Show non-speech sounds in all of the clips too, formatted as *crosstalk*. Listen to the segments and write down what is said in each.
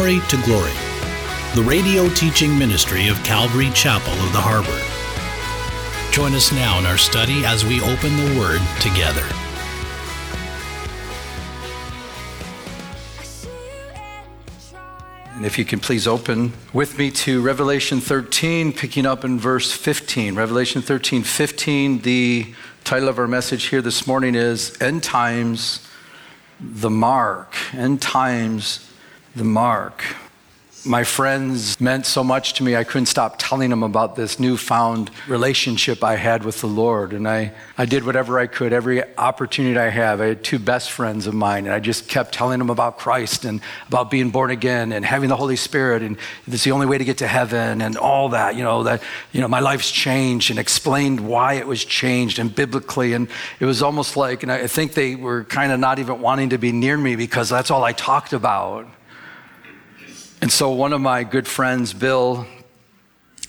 Glory to Glory, the radio teaching ministry of Calvary Chapel of the Harbor. Join us now in our study as we open the Word together. And if you can please open with me to Revelation 13, picking up in verse 15. Revelation 13, 15. The title of our message here this morning is End Times, the Mark. End Times, the Mark my friends meant so much to me, I couldn't stop telling them about this newfound relationship I had with the Lord. And I, I did whatever I could, every opportunity I have. I had two best friends of mine, and I just kept telling them about Christ and about being born again and having the Holy Spirit, and it's the only way to get to heaven and all that, you know, that, you know, my life's changed and explained why it was changed and biblically. And it was almost like, and I think they were kind of not even wanting to be near me because that's all I talked about. And so one of my good friends, Bill,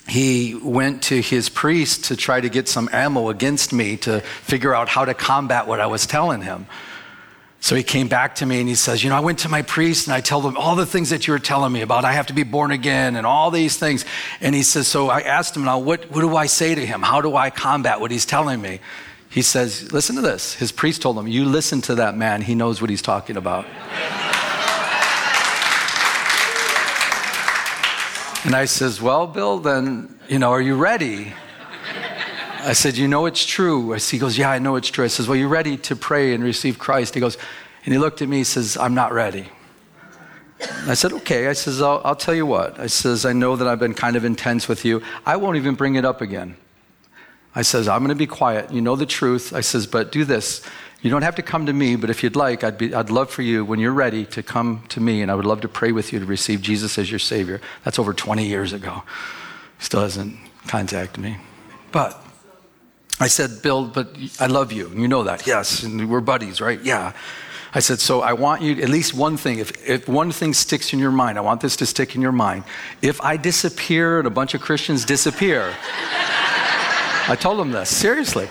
he went to his priest to try to get some ammo against me to figure out how to combat what I was telling him. So he came back to me and he says, You know, I went to my priest and I tell them all the things that you were telling me about. I have to be born again and all these things. And he says, So I asked him, Now, what, what do I say to him? How do I combat what he's telling me? He says, Listen to this. His priest told him, You listen to that man. He knows what he's talking about. And I says, Well, Bill, then, you know, are you ready? I said, You know it's true. He goes, Yeah, I know it's true. I says, Well, you ready to pray and receive Christ? He goes, and he looked at me, he says, I'm not ready. I said, okay. I says, I'll, I'll, tell you what. I says, I know that I've been kind of intense with you. I won't even bring it up again. I says, I'm going to be quiet. You know the truth. I says, but do this. You don't have to come to me, but if you'd like, I'd, be, I'd love for you, when you're ready, to come to me, and I would love to pray with you to receive Jesus as your Savior. That's over 20 years ago. Still hasn't contacted me. But I said, Bill, but I love you. And you know that. Yes. And we're buddies, right? Yeah. I said, so I want you, at least one thing, if, if one thing sticks in your mind, I want this to stick in your mind. If I disappear and a bunch of Christians disappear, *laughs* I told him this, seriously.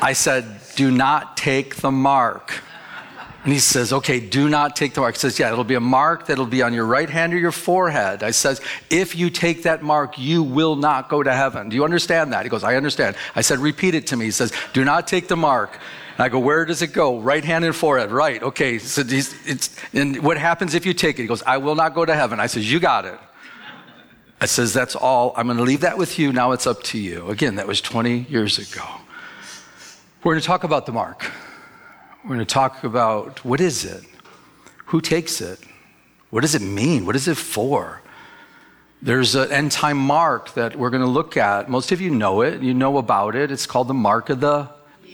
I said, do not take the mark. And he says, okay, do not take the mark. He says, yeah, it'll be a mark that'll be on your right hand or your forehead. I says, if you take that mark, you will not go to heaven. Do you understand that? He goes, I understand. I said, repeat it to me. He says, do not take the mark. And I go, where does it go? Right hand and forehead. Right. Okay. So it's, and what happens if you take it? He goes, I will not go to heaven. I says, you got it. I says, that's all. I'm going to leave that with you. Now it's up to you. Again, that was 20 years ago. We're going to talk about the mark. We're going to talk about what is it? Who takes it? What does it mean? What is it for? There's an end time mark that we're going to look at. Most of you know it. You know about it. It's called the mark of the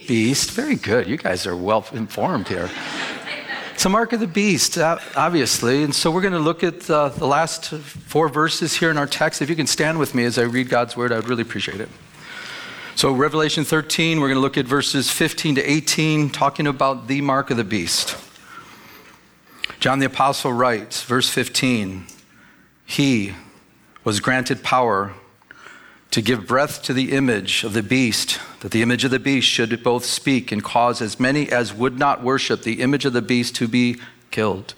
beast. Very good. You guys are well informed here. It's a mark of the beast, obviously. And so we're going to look at uh, the last four verses here in our text. If you can stand with me as I read God's word, I would really appreciate it. So, Revelation 13, we're going to look at verses 15 to 18, talking about the mark of the beast. John the Apostle writes, verse 15, He was granted power to give breath to the image of the beast, that the image of the beast should both speak and cause as many as would not worship the image of the beast to be killed.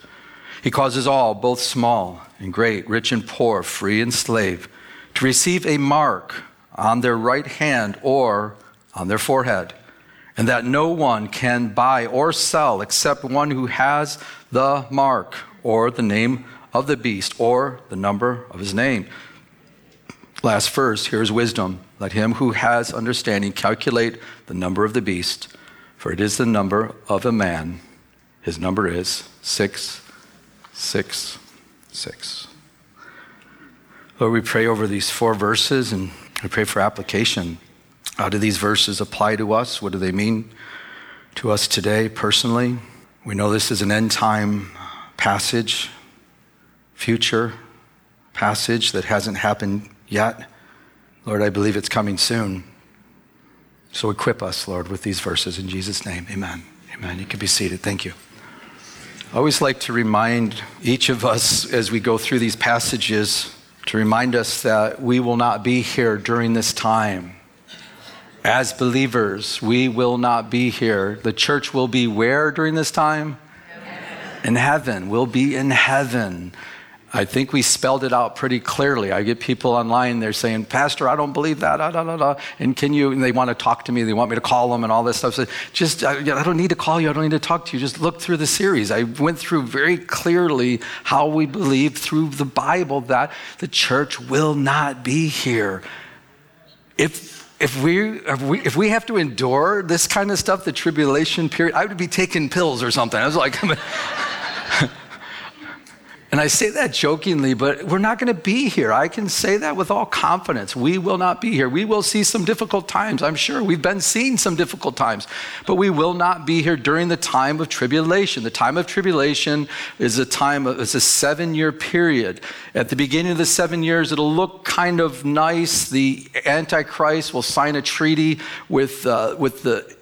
He causes all, both small and great, rich and poor, free and slave, to receive a mark on their right hand or on their forehead, and that no one can buy or sell except one who has the mark or the name of the beast or the number of his name. Last verse, here's wisdom. Let him who has understanding calculate the number of the beast, for it is the number of a man. His number is six, six, six. Lord, we pray over these four verses and I pray for application. How do these verses apply to us? What do they mean to us today personally? We know this is an end time passage, future passage that hasn't happened yet. Lord, I believe it's coming soon. So equip us, Lord, with these verses in Jesus' name. Amen. Amen. You can be seated. Thank you. I always like to remind each of us as we go through these passages to remind us that we will not be here during this time. As believers, we will not be here. The church will be where during this time? In heaven. We'll be in heaven. I think we spelled it out pretty clearly. I get people online, they're saying, Pastor, I don't believe that. Da, da, da, da. And can you, and they want to talk to me, they want me to call them and all this stuff. So just, uh, I, I don't need to call you, I don't need to talk to you. Just look through the series. I went through very clearly how we believe through the Bible that the church will not be here. If if we, if we, if we have to endure this kind of stuff, the tribulation period, I would be taking pills or something. I was like, *laughs* And I say that jokingly, but we're not going to be here. I can say that with all confidence. We will not be here. We will see some difficult times, I'm sure. We've been seeing some difficult times, but we will not be here during the time of tribulation. The time of tribulation is a time, of, it's a seven year period. At the beginning of the seven years, it'll look kind of nice. The Antichrist will sign a treaty with, uh, with the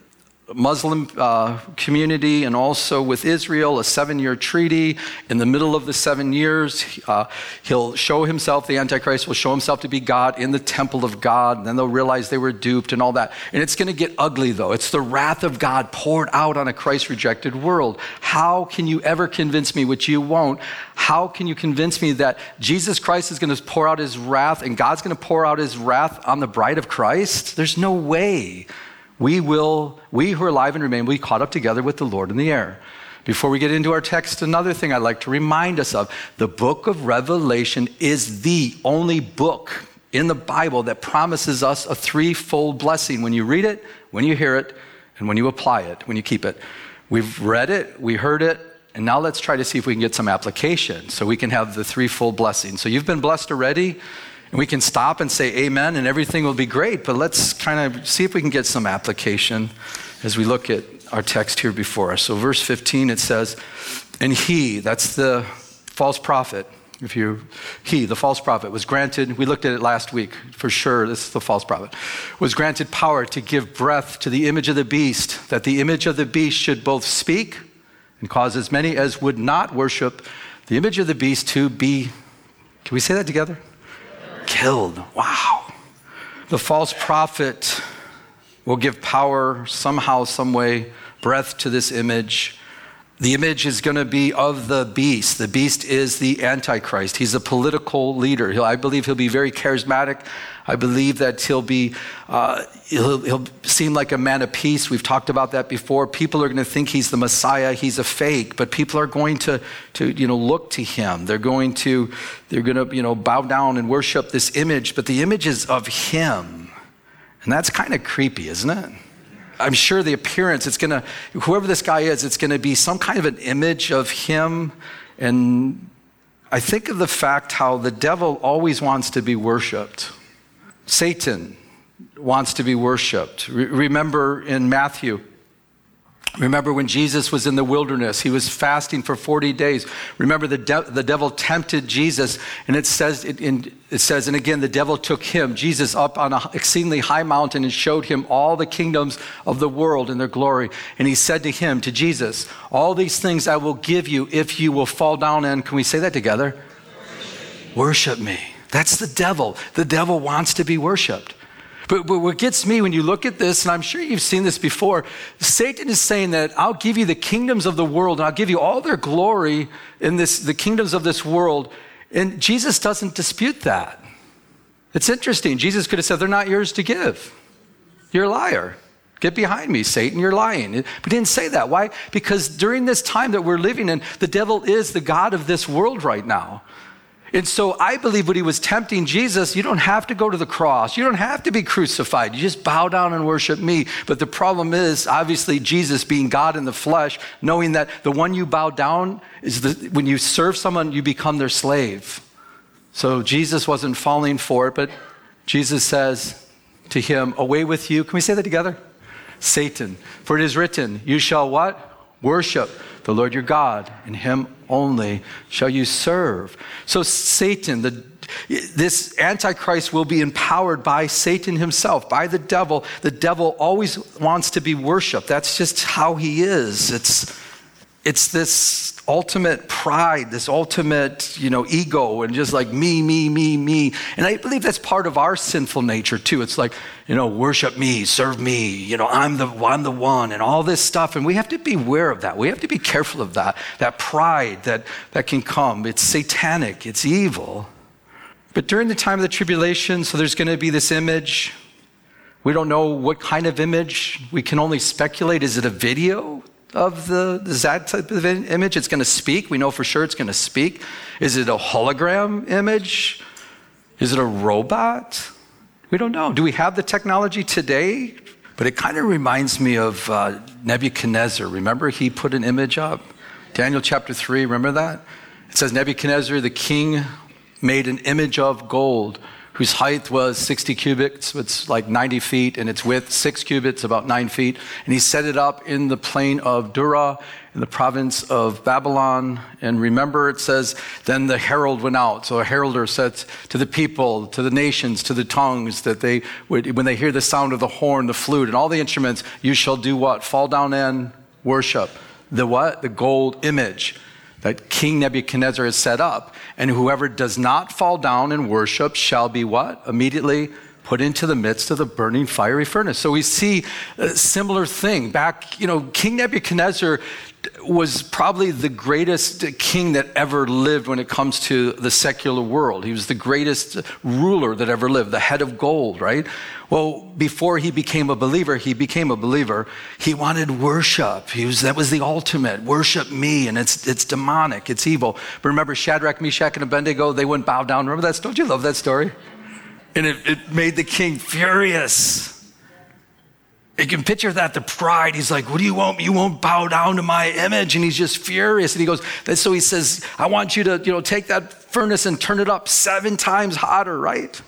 Muslim uh, community and also with Israel, a seven year treaty. In the middle of the seven years, uh, he'll show himself, the Antichrist will show himself to be God in the temple of God. And then they'll realize they were duped and all that. And it's going to get ugly, though. It's the wrath of God poured out on a Christ rejected world. How can you ever convince me, which you won't? How can you convince me that Jesus Christ is going to pour out his wrath and God's going to pour out his wrath on the bride of Christ? There's no way we will, we who are alive and remain, will be caught up together with the Lord in the air. Before we get into our text, another thing I'd like to remind us of the book of Revelation is the only book in the Bible that promises us a threefold blessing when you read it, when you hear it, and when you apply it, when you keep it. We've read it, we heard it, and now let's try to see if we can get some application so we can have the threefold blessing. So you've been blessed already. And we can stop and say amen and everything will be great, but let's kind of see if we can get some application as we look at our text here before us. So, verse 15, it says, And he, that's the false prophet, if you, he, the false prophet, was granted, we looked at it last week for sure, this is the false prophet, was granted power to give breath to the image of the beast, that the image of the beast should both speak and cause as many as would not worship the image of the beast to be, can we say that together? Killed. Wow. The false prophet will give power somehow, some way, breath to this image. The image is going to be of the beast. The beast is the Antichrist. He's a political leader. He'll, I believe he'll be very charismatic. I believe that he'll be, uh, he'll, he'll seem like a man of peace. We've talked about that before. People are going to think he's the Messiah. He's a fake, but people are going to, to you know, look to him. They're going to, they're going to, you know, bow down and worship this image, but the image is of him. And that's kind of creepy, isn't it? I'm sure the appearance, it's going to, whoever this guy is, it's going to be some kind of an image of him. And I think of the fact how the devil always wants to be worshiped. Satan wants to be worshiped. Re- remember in Matthew, Remember when Jesus was in the wilderness, he was fasting for 40 days. Remember the, de- the devil tempted Jesus, and it says, it, in, it says, and again, the devil took him, Jesus, up on an exceedingly high mountain and showed him all the kingdoms of the world and their glory. And he said to him, to Jesus, All these things I will give you if you will fall down and, can we say that together? Worship, Worship me. That's the devil. The devil wants to be worshiped. But, but, what gets me when you look at this, and I'm sure you've seen this before, Satan is saying that I'll give you the kingdoms of the world, and I'll give you all their glory in this, the kingdoms of this world. And Jesus doesn't dispute that. It's interesting. Jesus could have said, They're not yours to give. You're a liar. Get behind me, Satan, you're lying. But he didn't say that. Why? Because during this time that we're living in, the devil is the God of this world right now. And so I believe what he was tempting Jesus, you don't have to go to the cross. You don't have to be crucified. You just bow down and worship me. But the problem is, obviously, Jesus being God in the flesh, knowing that the one you bow down is the, when you serve someone, you become their slave. So Jesus wasn't falling for it, but Jesus says to him, Away with you. Can we say that together? Satan. For it is written, You shall what? Worship the Lord your God, and him only shall you serve. So, Satan, the, this Antichrist will be empowered by Satan himself, by the devil. The devil always wants to be worshiped. That's just how he is. It's, it's this ultimate pride, this ultimate, you know, ego and just like me, me, me, me. And I believe that's part of our sinful nature too. It's like, you know, worship me, serve me, you know, I'm the I'm the one and all this stuff. And we have to be aware of that. We have to be careful of that, that pride that that can come. It's satanic, it's evil. But during the time of the tribulation, so there's going to be this image. We don't know what kind of image. We can only speculate. Is it a video? Of the, that type of image? It's going to speak. We know for sure it's going to speak. Is it a hologram image? Is it a robot? We don't know. Do we have the technology today? But it kind of reminds me of uh, Nebuchadnezzar. Remember, he put an image up? Daniel chapter 3, remember that? It says Nebuchadnezzar, the king, made an image of gold whose height was 60 cubits, it's like 90 feet, and its width, six cubits, about nine feet. And he set it up in the plain of Dura, in the province of Babylon. And remember, it says, then the herald went out. So a heralder said to the people, to the nations, to the tongues, that they would, when they hear the sound of the horn, the flute, and all the instruments, you shall do what? Fall down and worship. The what? The gold image that King Nebuchadnezzar has set up. And whoever does not fall down and worship shall be what? Immediately put into the midst of the burning fiery furnace. So we see a similar thing. Back, you know, King Nebuchadnezzar was probably the greatest king that ever lived when it comes to the secular world. He was the greatest ruler that ever lived, the head of gold, right? Well, before he became a believer, he became a believer. He wanted worship. He was, that was the ultimate. Worship me. And it's, it's demonic. It's evil. But remember Shadrach, Meshach, and Abednego, they wouldn't bow down. Remember that? Don't you love that story? And it, it made the king furious. You can picture that, the pride. He's like, What do you want? You won't bow down to my image. And he's just furious. And he goes, So he says, I want you to, you know, take that furnace and turn it up seven times hotter, right?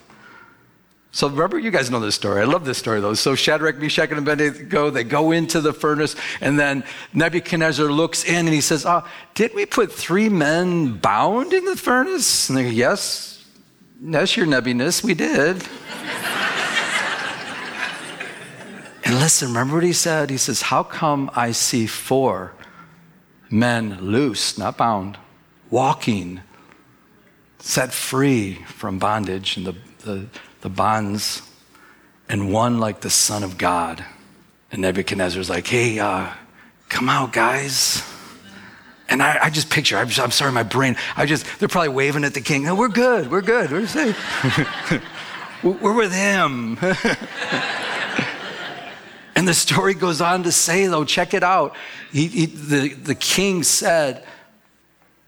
So remember, you guys know this story. I love this story though. So Shadrach, Meshach, and Abednego, they go into the furnace, and then Nebuchadnezzar looks in and he says, ah, oh, Did we put three men bound in the furnace? And they go, Yes, yes, your nebbiness, we did. And listen, remember what he said? He says, How come I see four men loose, not bound, walking, set free from bondage? And the, the the bonds, and one like the Son of God. And Nebuchadnezzar's like, hey, uh, come out, guys. And I, I just picture, I'm, I'm, sorry, my brain, I just, they're probably waving at the king. No, we're good, we're good, we're safe. *laughs* we're with him. *laughs* the story goes on to say, though, check it out. He, he, the, the king said,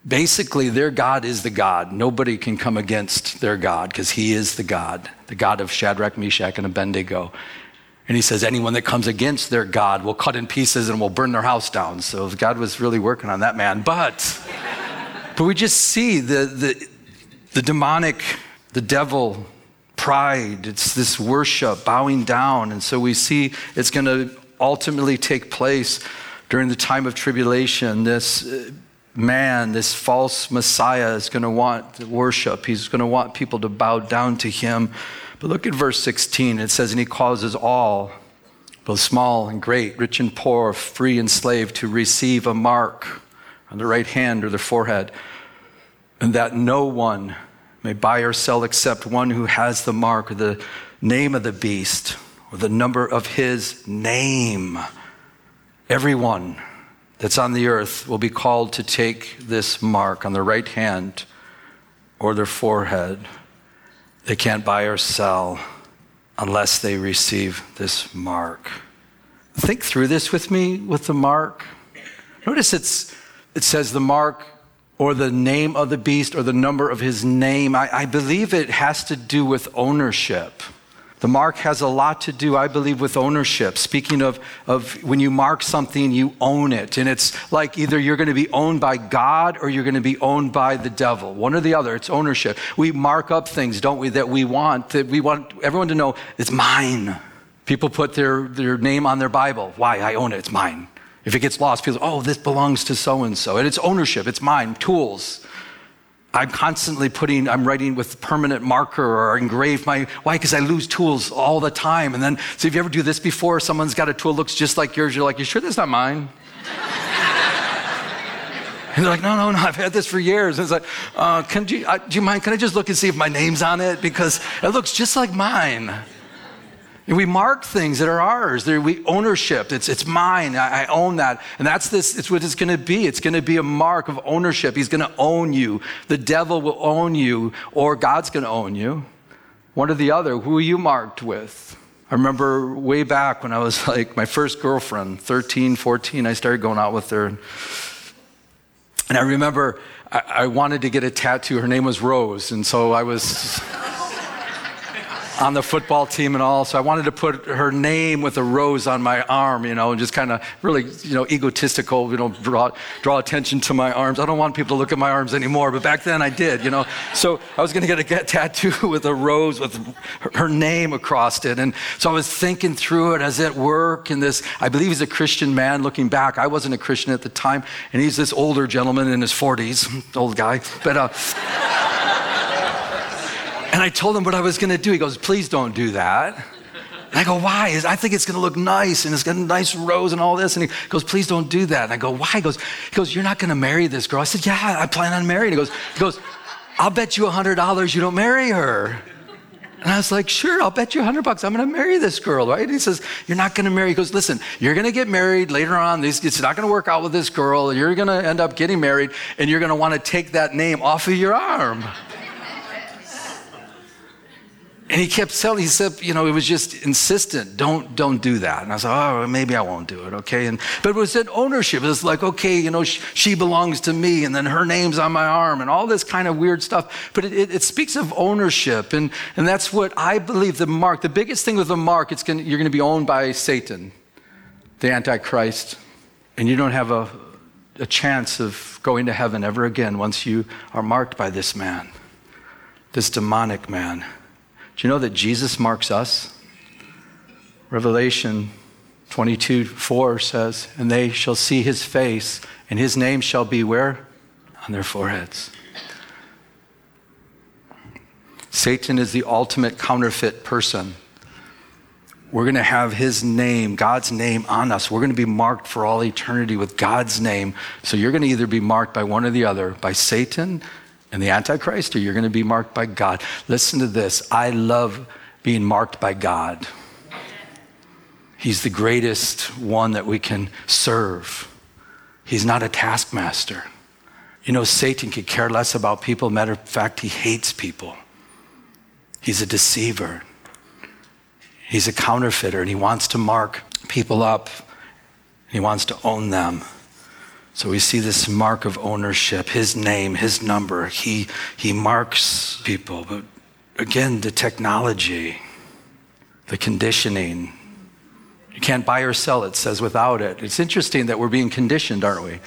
basically, their God is the God. Nobody can come against their God because he is the God, the God of Shadrach, Meshach, and Abednego. And he says, anyone that comes against their God will cut in pieces and will burn their house down. So God was really working on that man. But, but we just see the, the, the demonic, the devil, pride. It's this worship, bowing down. And so we see it's going to ultimately take place during the time of tribulation. This uh, man, this false Messiah, is going to want worship. He's going to want people to bow down to him. But look at verse 16. It says, And he causes all, both small and great, rich and poor, free and slave, to receive a mark on the right hand or the forehead, and that no one may buy or sell except one who has the mark or the name of the beast or the number of his name. Everyone that's on the earth will be called to take this mark on their right hand or their forehead. They can't buy or sell unless they receive this mark. Think through this with me with the mark. Notice it's, it says the mark or the name of the beast or the number of his name. I, I believe it has to do with ownership. The mark has a lot to do, I believe, with ownership. Speaking of, of when you mark something, you own it. And it's like either you're going to be owned by God or you're going to be owned by the devil. One or the other. It's ownership. We mark up things, don't we, that we want, that we want everyone to know it's mine. People put their, their name on their Bible. Why? I own it. It's mine. If it gets lost, people, oh, this belongs to so and so. And it's ownership. It's mine. Tools. I'm constantly putting, I'm writing with permanent marker or engrave my, why? Because I lose tools all the time. And then, so if you ever do this before, someone's got a tool looks just like yours, you're like, you sure that's not mine? *laughs* And they're like, no, no, no, I've had this for years. And it's like, uh, can, you, uh, do you mind? Can I just look and see if my name's on it? Because it looks just like mine. And we mark things that are ours. They're, we ownership. It's, it's mine. I, I own that. And that's this, it's what it's going to be. It's going to be a mark of ownership. He's going to own you. The devil will own you, or God's going to own you. One or the other. Who are you marked with? I remember way back when I was *laughs* like my first girlfriend, 13, 14, I started going out with her. And I remember I, I wanted to get a tattoo. Her name was Rose. And so I was on the football team and all. So I wanted to put her name with a rose on my arm, you know, and just kind of really, you know, egotistical, you know, draw, draw attention to my arms. I don't want people to look at my arms anymore, but back then I did, you know. So I was going to get a get tattoo *laughs* with a rose with her name across it. And so I was thinking through it as at work and this, I believe he's a Christian man looking back. I wasn't a Christian at the time. And he's this older gentleman in his 40s, old guy. But, uh, and I told him what I was going to do. He goes, Please don't do that. And I go, Why? I think it's going to look nice and it's got a nice rose and all this. And he goes, Please don't do that. And I go, Why? He goes, he goes You're not going to marry this girl. I said, Yeah, I plan on marrying. He goes, he goes I'll bet you $100 you don't marry her. And I was like, sure, I'll bet you 100 bucks I'm going to marry this girl, right? And he says, you're not going to marry. He goes, listen, you're going to get married later on. It's not going to work out with this girl. You're going to end up getting married and you're going to want to take that name off of your arm. And he kept telling, he said, you know, it was just insistent, don't, don't do that. And I said, oh, maybe I won't do it, okay? And, but it was an ownership. It was like, okay, you know, she, she belongs to me, and then her name's on my arm, and all this kind of weird stuff. But it, it, it speaks of ownership, and, and that's what I believe the mark, the biggest thing with the mark, it's gonna, you're going to be owned by Satan, the Antichrist, and you don't have a, a chance of going to heaven ever again once you are marked by this man, this demonic man. Do you know that Jesus marks us? Revelation 22 4 says, And they shall see his face, and his name shall be where? On their foreheads. Satan is the ultimate counterfeit person. We're going to have his name, God's name on us. We're going to be marked for all eternity with God's name. So you're going to either be marked by one or the other, by Satan and the Antichrist, or you're going to be marked by God. Listen to this. I love being marked by God. He's the greatest one that we can serve. He's not a taskmaster. You know, Satan could care less about people. Matter of fact, he hates people. He's a deceiver. He's a counterfeiter, and he wants to mark people up. He wants to own them. So we see this mark of ownership, his name, his number. He, he marks people. But again, the technology, the conditioning. You can't buy or sell, it says, without it. It's interesting that we're being conditioned, aren't we?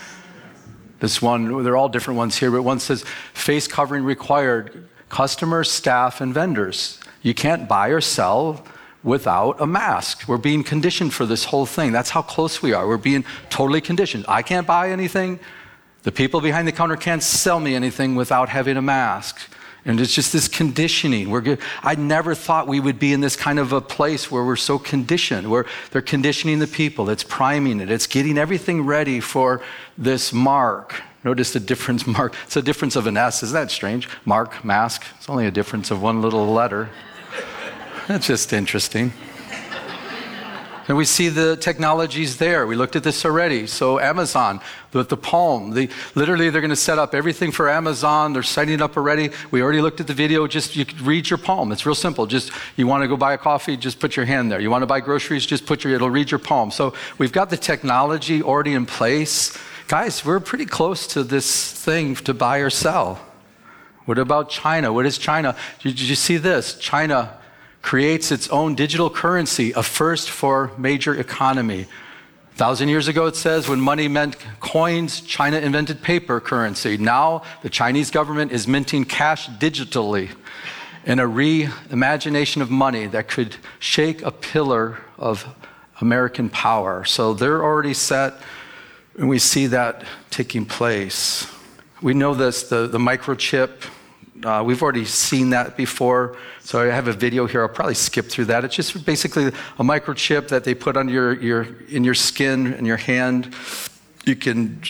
This one, they're all different ones here, but one says face covering required, customers, staff, and vendors. You can't buy or sell without a mask. We're being conditioned for this whole thing. That's how close we are. We're being totally conditioned. I can't buy anything. The people behind the counter can't sell me anything without having a mask. And it's just this conditioning. We're good. I never thought we would be in this kind of a place where we're so conditioned, where they're conditioning the people. It's priming it. It's getting everything ready for this mark. Notice the difference, *laughs* mark. It's a difference of an S. Isn't that strange? Mark, mask. It's only a difference of one little letter. *laughs* That's just interesting. And we see the technologies there. We looked at this already. So Amazon, with the Palm, the, literally they're going to set up everything for Amazon. They're setting it up already. We already looked at the video. Just you read your palm. It's real simple. Just you want to go buy a coffee, just put your hand there. You want to buy groceries, just put your. It'll read your palm. So we've got the technology already in place, guys. We're pretty close to this thing to buy or sell. What about China? What is China? Did you see this? China creates its own digital currency, a first for major economy. A thousand years ago, it says, when money meant coins, China invented paper currency. Now, the Chinese government is minting cash digitally in a reimagination of money that could shake a pillar of American power. So they're already set, and we see that taking place. We know this the, the microchip uh, we've already seen that before, so I have a video here. I'll probably skip through that. It's just basically a microchip that they put on your, your, in your skin and your hand. You can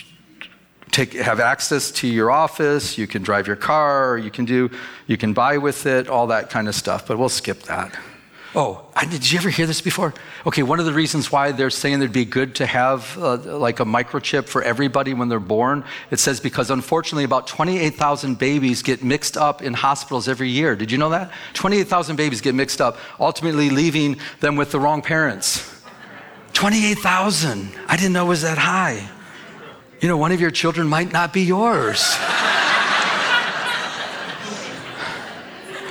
take, have access to your office, you can drive your car, you can do, you can buy with it, all that kind of stuff. But we'll skip that. Oh, did you ever hear this before? Okay, one of the reasons why they're saying it'd be good to have uh, like a microchip for everybody when they're born, it says because unfortunately about 28,000 babies get mixed up in hospitals every year. Did you know that? 28,000 babies get mixed up, ultimately leaving them with the wrong parents. 28,000. I didn't know it was that high. You know, one of your children might not be yours. *laughs*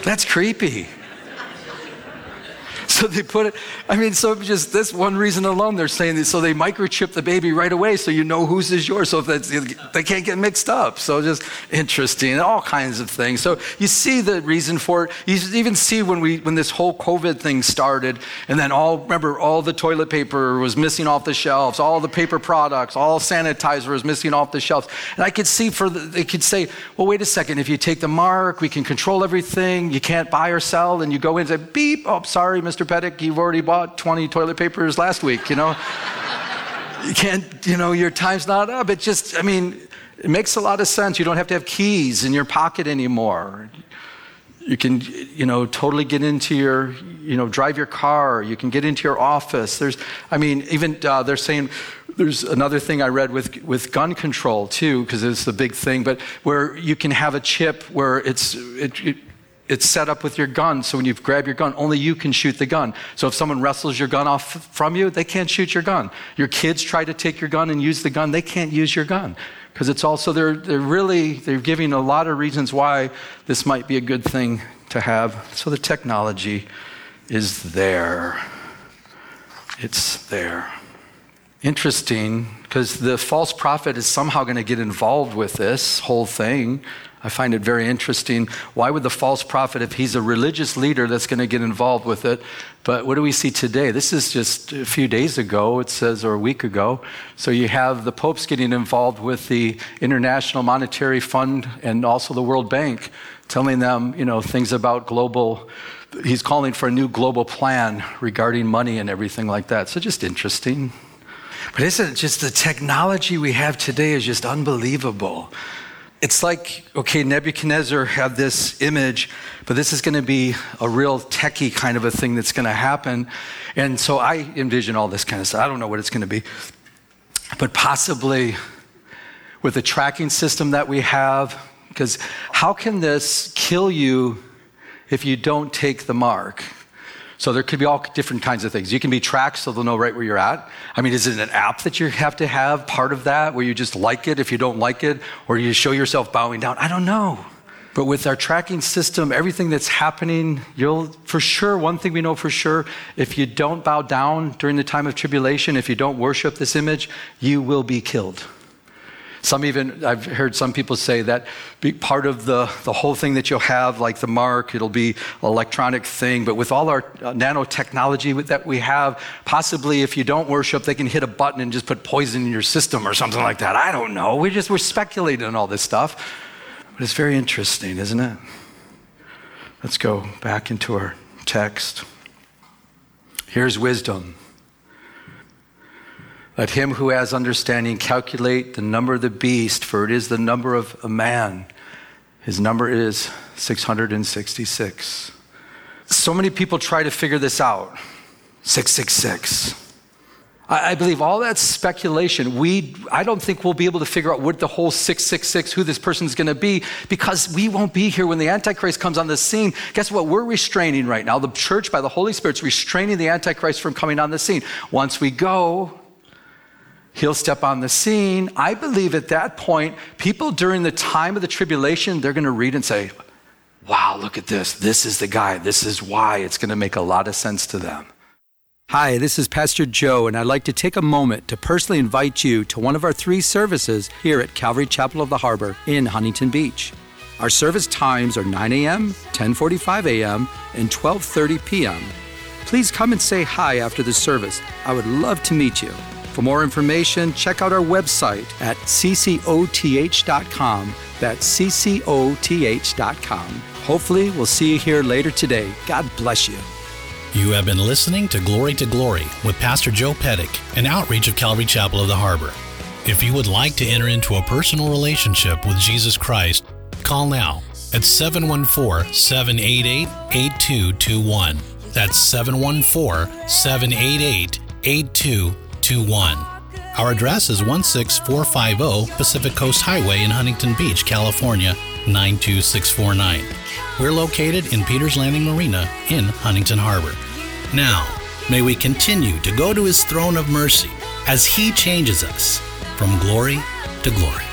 That's creepy. *laughs* So they put it, I mean, so just this one reason alone, they're saying that, so they microchip the baby right away so you know whose is yours. So if that's, they can't get mixed up. So just interesting, all kinds of things. So you see the reason for it. You even see when we, when this whole COVID thing started, and then all, remember, all the toilet paper was missing off the shelves, all the paper products, all sanitizer was missing off the shelves. And I could see for, the, they could say, well, wait a second, if you take the mark, we can control everything. You can't buy or sell. And you go in and say, beep, oh, sorry, Mr. Pettick, you've already bought 20 toilet papers last week, you know? you can't, you know, your time's not up. It just, I mean, it makes a lot of sense. You don't have to have keys in your pocket anymore. You can, you know, totally get into your, you know, drive your car. You can get into your office. There's, I mean, even uh, they're saying, there's another thing I read with, with gun control too, because it's the big thing, but where you can have a chip where it's, it, it it's set up with your gun, so when you grab your gun, only you can shoot the gun. So if someone wrestles your gun off from you, they can't shoot your gun. Your kids try to take your gun and use the gun, they can't use your gun. Because it's also, they're, they're really, they're giving a lot of reasons why this might be a good thing to have. So the technology is there. It's there. Interesting, because the false prophet is somehow going to get involved with this whole thing. I find it very interesting. Why would the false prophet, if he's a religious leader, that's going to get involved with it? But what do we see today? This is just a few days ago, it says, or a week ago. So you have the popes getting involved with the International Monetary Fund and also the World Bank, telling them, you know, things about global. He's calling for a new global plan regarding money and everything like that. So just interesting. But isn't it just the technology we have today is just unbelievable? It's like, okay, Nebuchadnezzar had this image, but this is going to be a real techie kind of a thing that's going to happen. And so I envision all this kind of stuff. I don't know what it's going to be, but possibly with the tracking system that we have, because how can this kill you if you don't take the mark? So there could be all different kinds of things. You can be tracked so they'll know right where you're at. I mean, is it an app that you have to have part of that where you just like it if you don't like it, or you show yourself bowing down? I don't know. But with our tracking system, everything that's happening, you'll for sure, one thing we know for sure, if you don't bow down during the time of tribulation, if you don't worship this image, you will be killed. Some even, I've heard some people say that part of the, the whole thing that you'll have, like the mark, it'll be electronic thing. But with all our uh, nanotechnology that we have, possibly if you don't worship, they can hit a button and just put poison in your system or something like that. I don't know. We just, we're speculating on all this stuff. But it's very interesting, isn't it? Let's go back into our text. Here's wisdom. Let him who has understanding calculate the number of the beast, for it is the number of a man. His number is 666. So many people try to figure this out 666. I, believe all that speculation. We, I don't think we'll be able to figure out what the whole 666, who this person's going to be, because we won't be here when the Antichrist comes on the scene. Guess what? We're restraining right now. The church, by the Holy Spirit, is restraining the Antichrist from coming on the scene. Once we go, He'll step on the scene. I believe at that point, people during the time of the tribulation, they're going to read and say, Wow, look at this. This is the guy. This is why. It's going to make a lot of sense to them. Hi, this is Pastor Joe, and I'd like to take a moment to personally invite you to one of our three services here at Calvary Chapel of the Harbor in Huntington Beach. Our service times are 9 a.m., 10:45 a.m., and 12:30 p.m. Please come and say hi after the service. I would love to meet you. For more information, check out our website at ccoth.com. That's ccoth.com. Hopefully, we'll see you here later today. God bless you. You have been listening to Glory to Glory with Pastor Joe Pettick, an outreach of Calvary Chapel of the Harbor. If you would like to enter into a personal relationship with Jesus Christ, call now at 714 788 8221. That's 714 788 8221. Our address is 16450 Pacific Coast Highway in Huntington Beach, California 92649. We're located in Peters Landing Marina in Huntington Harbor. Now, may we continue to go to his throne of mercy as he changes us from glory to glory.